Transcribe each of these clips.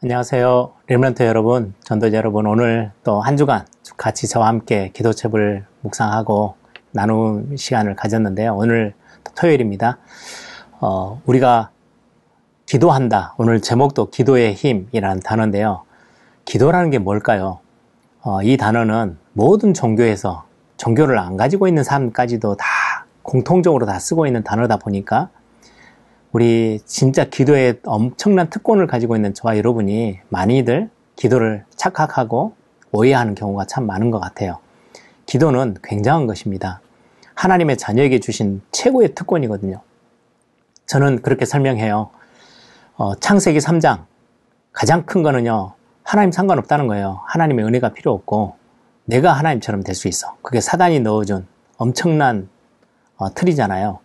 안녕하세요. 렘런트 여러분, 전도자 여러분, 오늘 또 한 주간 같이 저와 함께 기도책을 묵상하고 나눈 시간을 가졌는데요. 오늘 토요일입니다. 어, 우리가 기도한다. 오늘 제목도 기도의 힘이라는 단어인데요. 기도라는 게 뭘까요? 어, 이 단어는 모든 종교에서 종교를 안 가지고 있는 사람까지도 다 공통적으로 다 쓰고 있는 단어다 보니까 우리 진짜 기도에 엄청난 특권을 가지고 있는 저와 여러분이 많이들 기도를 착각하고 오해하는 경우가 참 많은 것 같아요. 기도는 굉장한 것입니다. 하나님의 자녀에게 주신 최고의 특권이거든요. 저는 그렇게 설명해요. 어, 창세기 3장 가장 큰 거는요. 하나님 상관없다는 거예요. 하나님의 은혜가 필요 없고 내가 하나님처럼 될 수 있어. 그게 사단이 넣어준 엄청난 어, 틀이잖아요.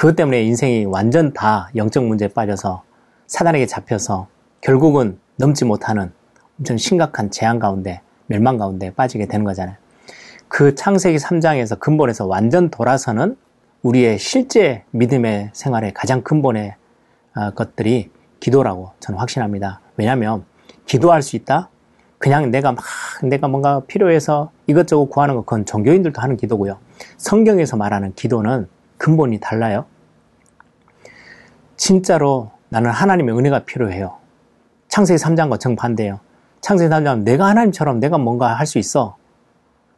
그것 때문에 인생이 완전 다 영적 문제에 빠져서 사단에게 잡혀서 결국은 넘지 못하는 엄청 심각한 재앙 가운데 멸망 가운데 빠지게 되는 거잖아요. 그 창세기 3장에서 근본에서 완전 돌아서는 우리의 실제 믿음의 생활의 가장 근본의 어, 것들이 기도라고 저는 확신합니다. 왜냐하면 기도할 수 있다? 그냥 내가 막 내가 뭔가 필요해서 이것저것 구하는 것 그건 종교인들도 하는 기도고요. 성경에서 말하는 기도는 근본이 달라요. 진짜로 나는 하나님의 은혜가 필요해요. 창세기 3장과 정반대예요. 창세기 3장은 내가 하나님처럼 내가 뭔가 할 수 있어.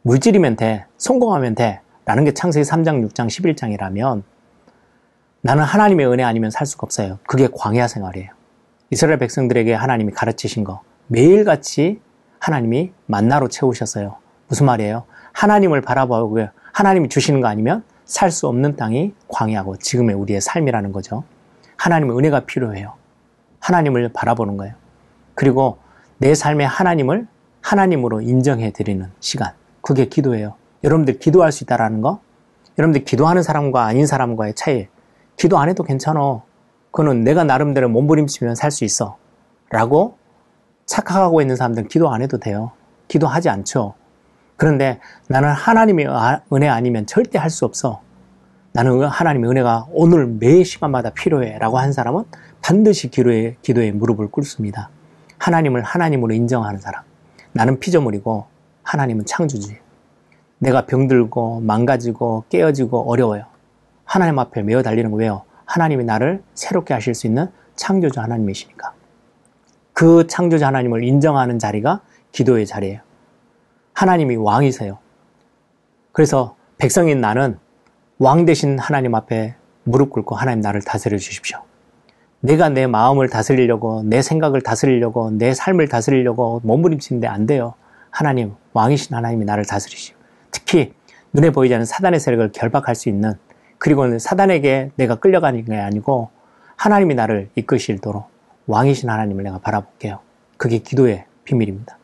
물질이면 돼. 성공하면 돼. 라는 게 창세기 3장, 6장, 11장이라면 나는 하나님의 은혜 아니면 살 수가 없어요. 그게 광야 생활이에요. 이스라엘 백성들에게 하나님이 가르치신 거 매일같이 하나님이 만나로 채우셨어요. 무슨 말이에요? 하나님을 바라보고 하나님이 주시는 거 아니면 살 수 없는 땅이 광야고 지금의 우리의 삶이라는 거죠. 하나님의 은혜가 필요해요. 하나님을 바라보는 거예요. 그리고 내 삶의 하나님을 하나님으로 인정해 드리는 시간. 그게 기도예요. 여러분들 기도할 수 있다라는 거. 여러분들 기도하는 사람과 아닌 사람과의 차이. 기도 안 해도 괜찮아. 그거는 내가 나름대로 몸부림치면 살 수 있어. 라고 착각하고 있는 사람들은 기도 안 해도 돼요. 기도하지 않죠. 그런데 나는 하나님의 아, 은혜 아니면 절대 할 수 없어. 나는 하나님의 은혜가 오늘 매 시간마다 필요해. 라고 한 사람은 반드시 기도에, 기도에 무릎을 꿇습니다. 하나님을 하나님으로 인정하는 사람. 나는 피조물이고 하나님은 창조주예요. 내가 병들고 망가지고 깨어지고 어려워요. 하나님 앞에 메어 달리는 거 왜요? 하나님이 나를 새롭게 하실 수 있는 창조주 하나님이시니까. 그 창조주 하나님을 인정하는 자리가 기도의 자리예요. 하나님이 왕이세요. 그래서 백성인 나는 왕 대신 하나님 앞에 무릎 꿇고 하나님 나를 다스려 주십시오. 내가 내 마음을 다스리려고, 내 생각을 다스리려고, 내 삶을 다스리려고 몸부림치는데 안 돼요. 하나님, 왕이신 하나님이 나를 다스리시오. 특히 눈에 보이지 않는 사단의 세력을 결박할 수 있는 그리고 사단에게 내가 끌려가는 게 아니고 하나님이 나를 이끄실도록 왕이신 하나님을 내가 바라볼게요. 그게 기도의 비밀입니다.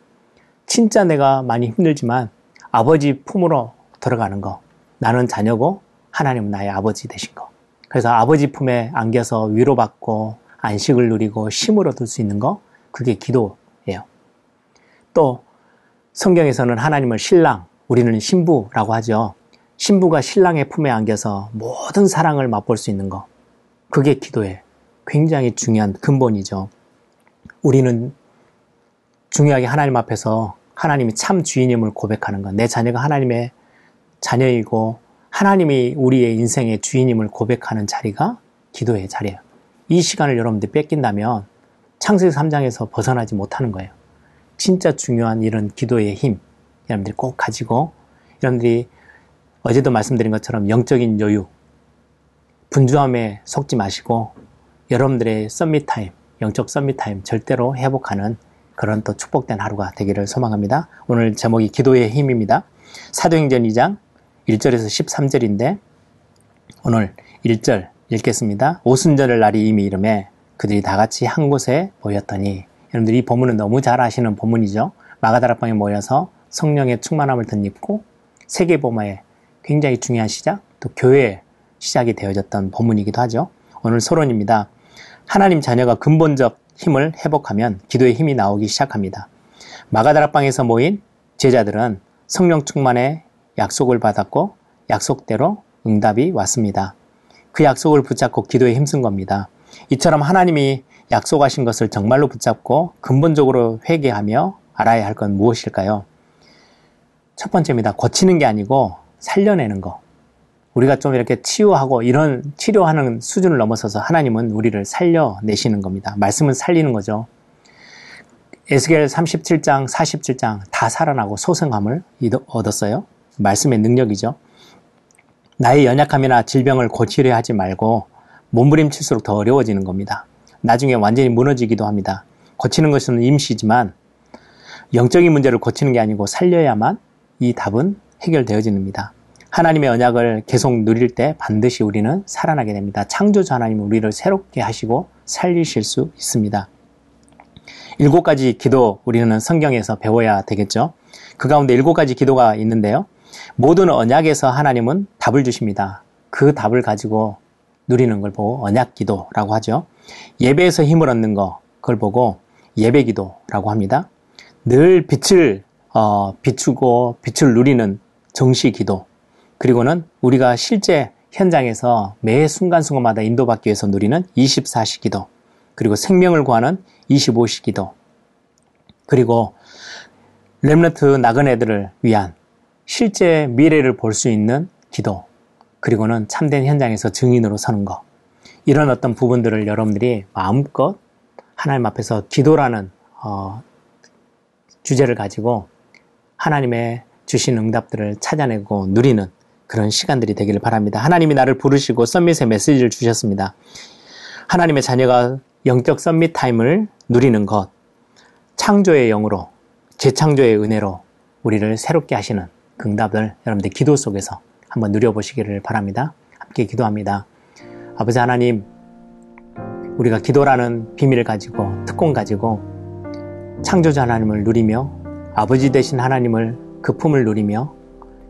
진짜 내가 많이 힘들지만 아버지 품으로 들어가는 거. 나는 자녀고 하나님은 나의 아버지 되신 거. 그래서 아버지 품에 안겨서 위로받고 안식을 누리고 심을 얻을 수 있는 거. 그게 기도예요. 또 성경에서는 하나님을 신랑, 우리는 신부라고 하죠. 신부가 신랑의 품에 안겨서 모든 사랑을 맛볼 수 있는 거. 그게 기도에 굉장히 중요한 근본이죠. 우리는 중요하게 하나님 앞에서 하나님이 참 주인임을 고백하는 것. 내 자녀가 하나님의 자녀이고 하나님이 우리의 인생의 주인임을 고백하는 자리가 기도의 자리예요. 이 시간을 여러분들 뺏긴다면 창세기 3장에서 벗어나지 못하는 거예요. 진짜 중요한 이런 기도의 힘 여러분들이 꼭 가지고 여러분들이 어제도 말씀드린 것처럼 영적인 여유 분주함에 속지 마시고 여러분들의 summit time 영적 summit time 절대로 회복하는 그런 또 축복된 하루가 되기를 소망합니다. 오늘 제목이 기도의 힘입니다. 사도행전 2장 1절에서 13절인데 오늘 1절 읽겠습니다. 오순절을 날이 이미 이름에 그들이 다 같이 한 곳에 모였더니 여러분들 이 본문은 너무 잘 아시는 본문이죠. 마가다락방에 모여서 성령의 충만함을 덧입고 세계보마의 굉장히 중요한 시작, 또 교회의 시작이 되어졌던 본문이기도 하죠. 오늘 소론입니다. 하나님 자녀가 근본적 힘을 회복하면 기도의 힘이 나오기 시작합니다. 마가다락방에서 모인 제자들은 성령 충만의 약속을 받았고 약속대로 응답이 왔습니다. 그 약속을 붙잡고 기도에 힘쓴 겁니다. 이처럼 하나님이 약속하신 것을 정말로 붙잡고 근본적으로 회개하며 알아야 할 건 무엇일까요? 첫 번째입니다. 고치는 게 아니고 살려내는 거. 우리가 좀 이렇게 치유하고 이런 치료하는 수준을 넘어서서 하나님은 우리를 살려내시는 겁니다. 말씀은 살리는 거죠. 에스겔 37장, 47장 다 살아나고 소생함을 얻었어요. 말씀의 능력이죠. 나의 연약함이나 질병을 고치려 하지 말고 몸부림칠수록 더 어려워지는 겁니다. 나중에 완전히 무너지기도 합니다. 고치는 것은 임시지만 영적인 문제를 고치는 게 아니고 살려야만 이 답은 해결되어집니다. 하나님의 언약을 계속 누릴 때 반드시 우리는 살아나게 됩니다. 창조주 하나님은 우리를 새롭게 하시고 살리실 수 있습니다. 일곱 가지 기도 우리는 성경에서 배워야 되겠죠. 그 가운데 일곱 가지 기도가 있는데요. 모든 언약에서 하나님은 답을 주십니다. 그 답을 가지고 누리는 걸 보고 언약 기도라고 하죠. 예배에서 힘을 얻는 거, 그걸 보고 예배 기도라고 합니다. 늘 빛을 어, 비추고 빛을 누리는 정시 기도. 그리고는 우리가 실제 현장에서 매 순간순간마다 인도받기 위해서 누리는 24시 기도. 그리고 생명을 구하는 25시 기도. 그리고 렘너트 나그네들을 위한 실제 미래를 볼 수 있는 기도. 그리고는 참된 현장에서 증인으로 서는 것. 이런 어떤 부분들을 여러분들이 마음껏 하나님 앞에서 기도라는 어, 주제를 가지고 하나님의 주신 응답들을 찾아내고 누리는 그런 시간들이 되기를 바랍니다. 하나님이 나를 부르시고 썸밋의 메시지를 주셨습니다. 하나님의 자녀가 영적 썸밋 타임을 누리는 것, 창조의 영으로, 재창조의 은혜로 우리를 새롭게 하시는 그 응답을 여러분들 기도 속에서 한번 누려보시기를 바랍니다. 함께 기도합니다. 아버지 하나님, 우리가 기도라는 비밀을 가지고, 특권 가지고, 창조자 하나님을 누리며 아버지 되신 하나님을 그 품을 누리며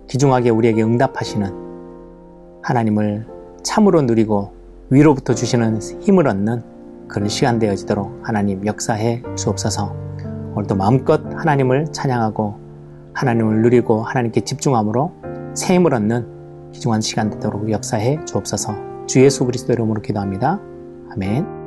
기중하게 우리에게 응답하시는 하나님을 참으로 누리고 위로부터 주시는 힘을 얻는 그런 시간 되어지도록 하나님 역사해 주옵소서. 오늘도 마음껏 하나님을 찬양하고 하나님을 누리고 하나님께 집중함으로 새 힘을 얻는 귀중한 시간 되도록 역사해 주옵소서. 주 예수 그리스도 이름으로 기도합니다. 아멘.